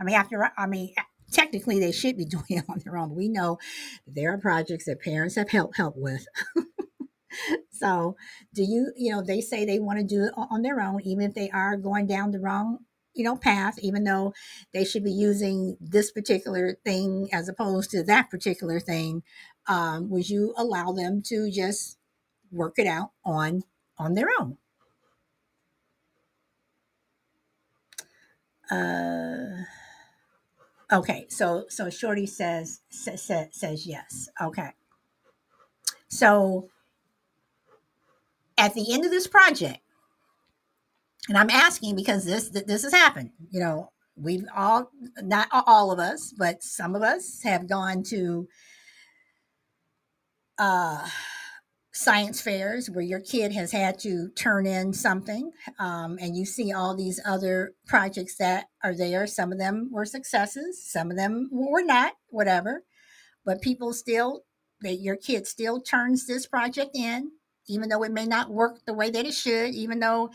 I mean, after I mean, technically they should be doing it on their own. We know there are projects that parents have helped help with. so, do you, you know, they say they want to do it on their own, even if they are going down the wrong you know path even though they should be using this particular thing as opposed to that particular thing um, would you allow them to just work it out on on their own uh okay so so shorty says says says yes okay so at the end of this project and I'm asking because this this has happened. You know, we've all not all of us, but some of us have gone to uh, science fairs where your kid has had to turn in something, um, and you see all these other projects that are there. Some of them were successes, some of them were not. Whatever, but people still that your kid still turns this project in even though it may not work the way that it should, even though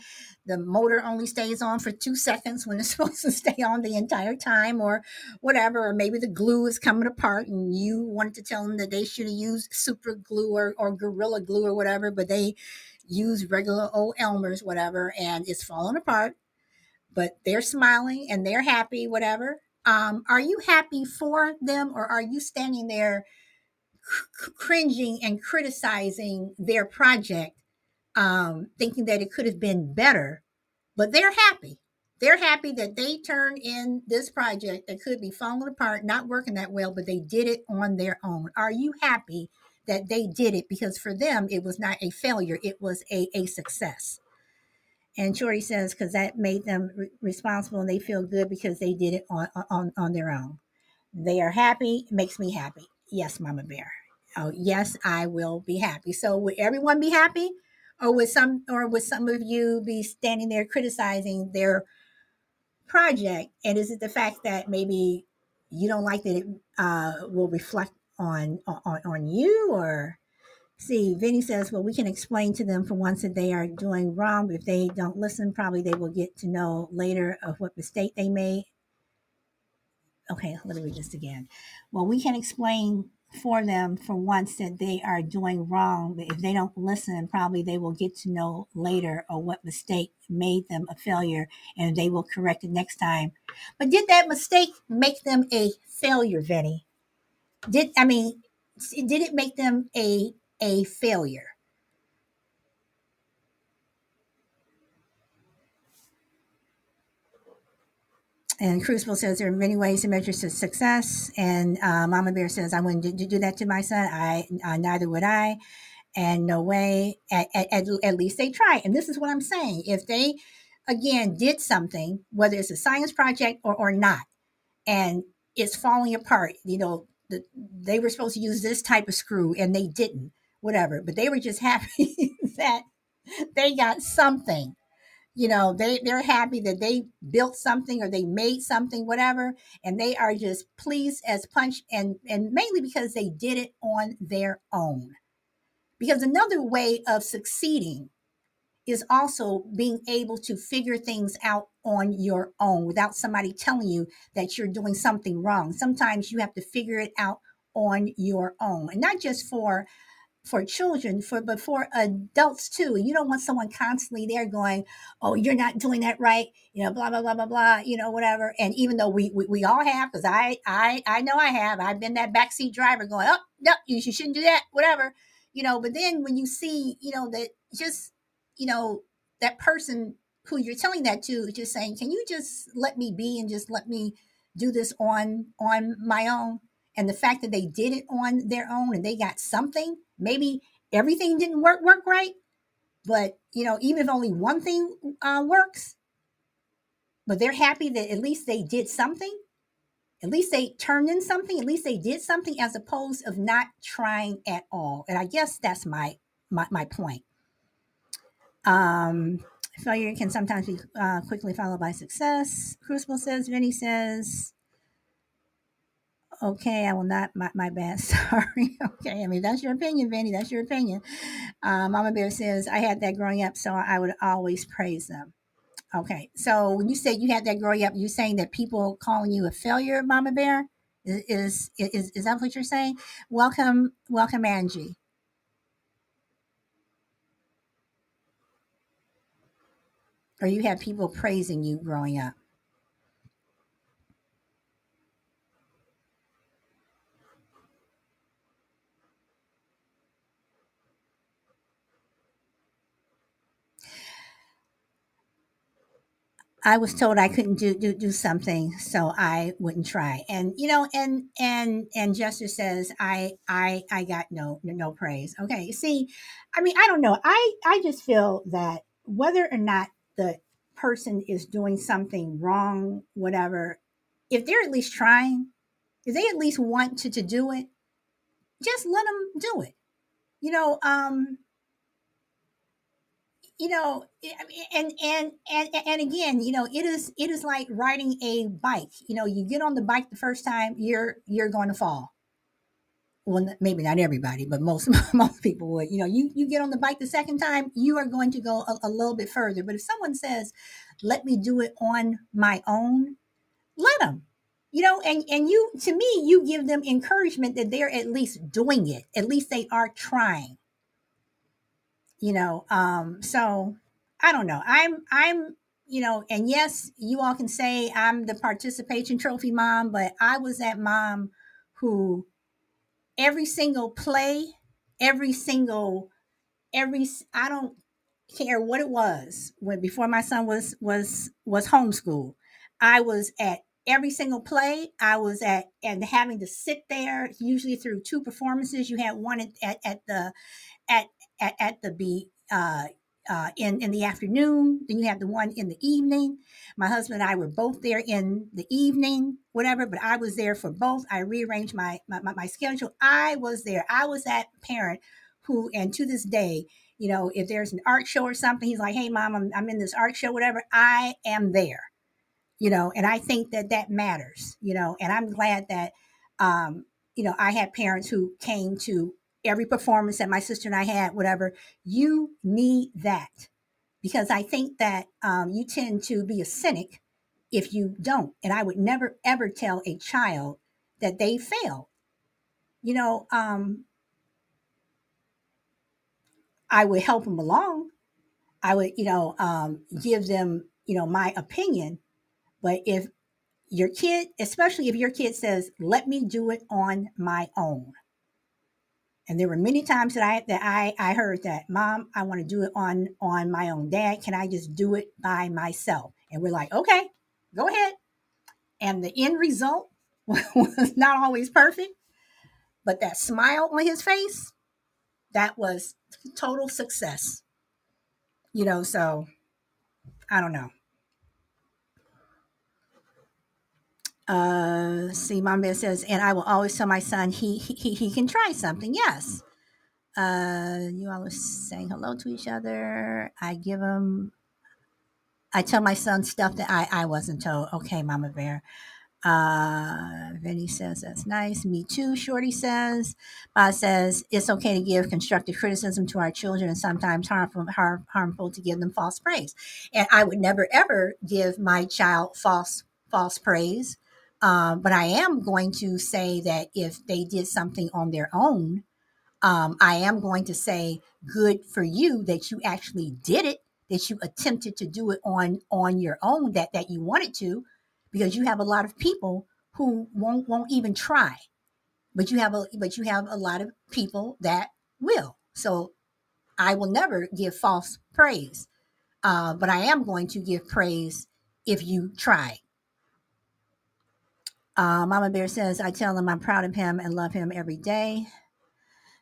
the motor only stays on for two seconds when it's supposed to stay on the entire time, or whatever, or maybe the glue is coming apart and you wanted to tell them that they should have used super glue or, or gorilla glue or whatever, but they use regular old Elmer's, whatever, and it's falling apart. But they're smiling and they're happy, whatever. Um, are you happy for them or are you standing there? Cringing and criticizing their project, um, thinking that it could have been better, but they're happy. They're happy that they turned in this project that could be falling apart, not working that well, but they did it on their own. Are you happy that they did it? Because for them, it was not a failure, it was a, a success. And Shorty says, because that made them re- responsible and they feel good because they did it on, on, on their own. They are happy, makes me happy. Yes, Mama Bear. Oh, yes, I will be happy. So would everyone be happy? Or would some or would some of you be standing there criticizing their project? And is it the fact that maybe you don't like that it uh, will reflect on, on on you or see vinny says well we can explain to them for once that they are doing wrong if they don't listen probably they will get to know later of what mistake they made okay let me read this again. Well we can explain for them for once that they are doing wrong but if they don't listen probably they will get to know later or what mistake made them a failure and they will correct it next time. But did that mistake make them a failure vinny? Did i mean did it make them a a failure and Crucible says there are many ways to measure success. And uh, Mama Bear says, I wouldn't do, do that to my son. I uh, neither would I. And no way. At, at, at least they try. And this is what I'm saying. If they again did something, whether it's a science project or, or not, and it's falling apart, you know, the, they were supposed to use this type of screw and they didn't, whatever. But they were just happy that they got something you know they they're happy that they built something or they made something whatever and they are just pleased as punch and and mainly because they did it on their own. Because another way of succeeding is also being able to figure things out on your own without somebody telling you that you're doing something wrong. Sometimes you have to figure it out on your own and not just for for children for but for adults too. You don't want someone constantly there going oh you're not doing that right you know blah blah blah blah blah you know whatever. And even though we we, we all have because i i i know i have i've been that backseat driver going oh no you, you shouldn't do that whatever you know. But then when you see you know that just you know that person who you're telling that to just saying can you just let me be and just let me do this on on my own? And the fact that they did it on their own and they got something maybe everything didn't work work right but you know even if only one thing uh, works but they're happy that at least they did something at least they turned in something at least they did something as opposed of not trying at all. And i guess that's my my, my point. Um failure can sometimes be uh, quickly followed by success. Crucible says vinny says Okay, I will not. My, my bad. Sorry. Okay, I mean that's your opinion, Vanny. That's your opinion. Uh, Mama Bear says I had that growing up, so I would always praise them. Okay, so when you said you had that growing up, you're saying that people calling you a failure, Mama Bear, is is is, is that what you're saying? Welcome, welcome, Angie. Or you had people praising you growing up. I was told I couldn't do, do do something, so I wouldn't try. And you know, and and and Justice says I I I got no no praise. Okay, see, I mean, I don't know. I I just feel that whether or not the person is doing something wrong, whatever, if they're at least trying, if they at least want to to do it, just let them do it. You know, um, you know eh, and and and and again you know it is it is like riding a bike you know you get on the bike the first time you're you're going to fall. Well maybe not everybody but most most people would you know you you get on the bike the second time you are going to go a, a little bit further. But if someone says let me do it on my own let them you know and and you to me you give them encouragement that they're at least doing it at least they are trying you know um so i don't know. I'm i'm you know and yes you all can say i'm the participation trophy mom but i was that mom who every single play every single every i don't care what it was when before my son was was was homeschooled i was at every single play i was at and having to sit there usually through two performances you had one at, at, at the at at, at the be uh, uh, in in the afternoon. Then you have the one in the evening. My husband and I were both there in the evening, whatever. But I was there for both. I rearranged my my, my schedule. I was there. I was that parent who, and to this day, you know, if there's an art show or something, he's like, "Hey, mom, I'm, I'm in this art show, whatever." I am there, you know, and I think that that matters, you know, and I'm glad that, um, you know, I had parents who came to every performance that my sister and I had, whatever, you need that because I think that um, you tend to be a cynic if you don't. And I would never ever tell a child that they failed. You know, um, I would help them along. I would, you know, um, give them, you know, my opinion. But if your kid, especially if your kid says, let me do it on my own, and there were many times that I that I I heard that, "Mom, I want to do it on on my own. Dad, can I just do it by myself?" And we're like, "Okay, go ahead." And the end result was not always perfect, but that smile on his face, that was total success. You know, so I don't know. Uh, see, Mom Bear says, and I will always tell my son he he, he can try something. Yes. Uh, you all are saying hello to each other. I give him. I tell my son stuff that I I wasn't told. Okay, Mama Bear. Uh, Vinny says that's nice. Me too. Shorty says. Bob says it's okay to give constructive criticism to our children, and sometimes harmful harm, harmful to give them false praise. And I would never ever give my child false false praise um, but I am going to say that if they did something on their own, um, I am going to say good for you that you actually did it, that you attempted to do it on on your own, that that you wanted to, because you have a lot of people who won't won't even try, but you have a but you have a lot of people that will. So I will never give false praise, uh, but I am going to give praise if you try uh, Mama Bear says, I tell him I'm proud of him and love him every day.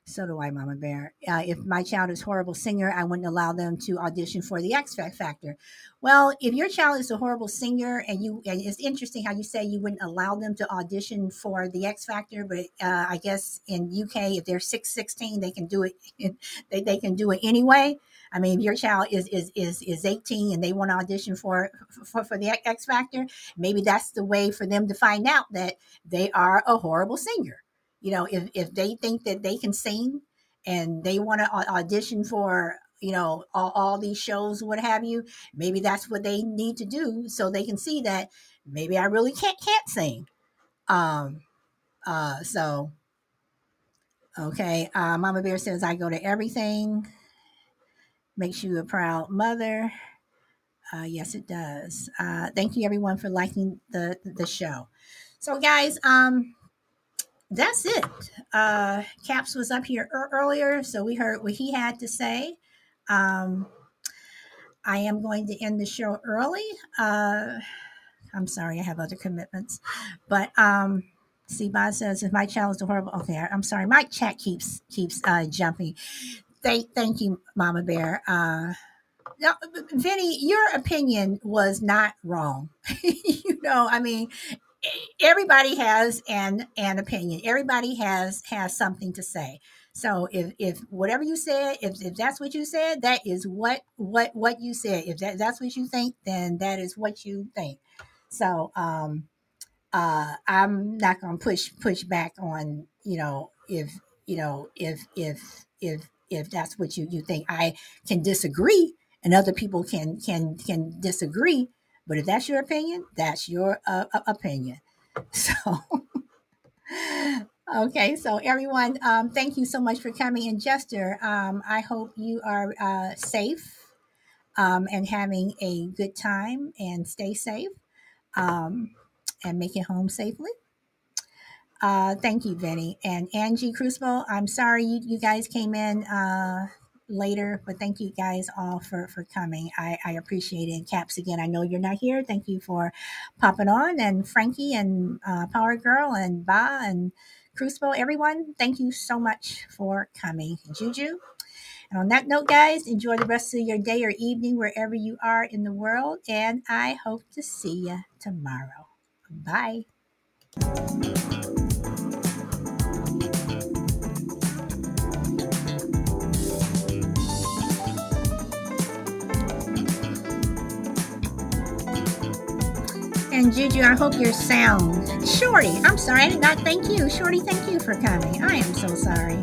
So do I, Mama Bear. Uh, if my child is a horrible singer, I wouldn't allow them to audition for the X Factor. Well, if your child is a horrible singer, and you, and it's interesting how you say you wouldn't allow them to audition for the X Factor, but uh, I guess in UK, if they're six sixteen, they can do it. they, they can do it anyway. I mean, if your child is is is is 18 and they want to audition for for, for the X Factor, maybe that's the way for them to find out that they are a horrible singer. You know, if if they think that they can sing and they want to audition for you know all, all these shows what have you maybe that's what they need to do so they can see that maybe i really can't can't sing um uh so okay uh mama bear says i go to everything makes you a proud mother. Uh, yes, it does. Uh, thank you everyone for liking the the show. So, guys, um, that's it. Uh, Caps was up here er- earlier, so we heard what he had to say. Um, I am going to end the show early. Uh, I'm sorry, I have other commitments, but um, see, Bob says if my channel is horrible. Okay, I, am sorry, my chat keeps keeps uh, jumping. Thank, thank you, Mama Bear. Uh, no, Vinny, your opinion was not wrong. you know, I mean, everybody has an an opinion. Everybody has has something to say. So if if whatever you said, if, if that's what you said, that is what what what you said. If that, that's what you think, then that is what you think. So um uh I'm not gonna push push back on, you know, if you know, if if if if that's what you, you think. I can disagree and other people can can can disagree, but if that's your opinion, that's your uh, opinion. So Okay, so everyone, um, thank you so much for coming. And Jester, um, I hope you are uh, safe um, and having a good time and stay safe um, and make it home safely. Uh, thank you, Vinny. And Angie Crucible, I'm sorry you, you guys came in uh, later, but thank you guys all for, for coming. I, I appreciate it. And Caps, again, I know you're not here. Thank you for popping on. And Frankie and uh, Power Girl and Ba and Crucible, everyone, thank you so much for coming. Juju. And on that note, guys, enjoy the rest of your day or evening wherever you are in the world. And I hope to see you tomorrow. Bye. And Juju, I hope you're sound. Shorty, I'm sorry, I did not thank you. Shorty, thank you for coming. I am so sorry.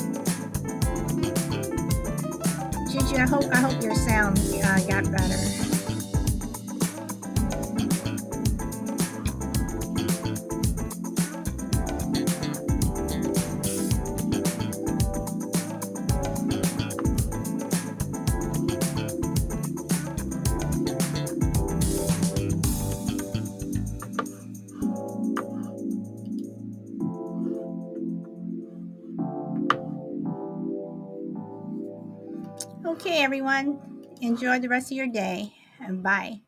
Juju, I hope I hope your sound uh, got better. Everyone. Enjoy the rest of your day and bye.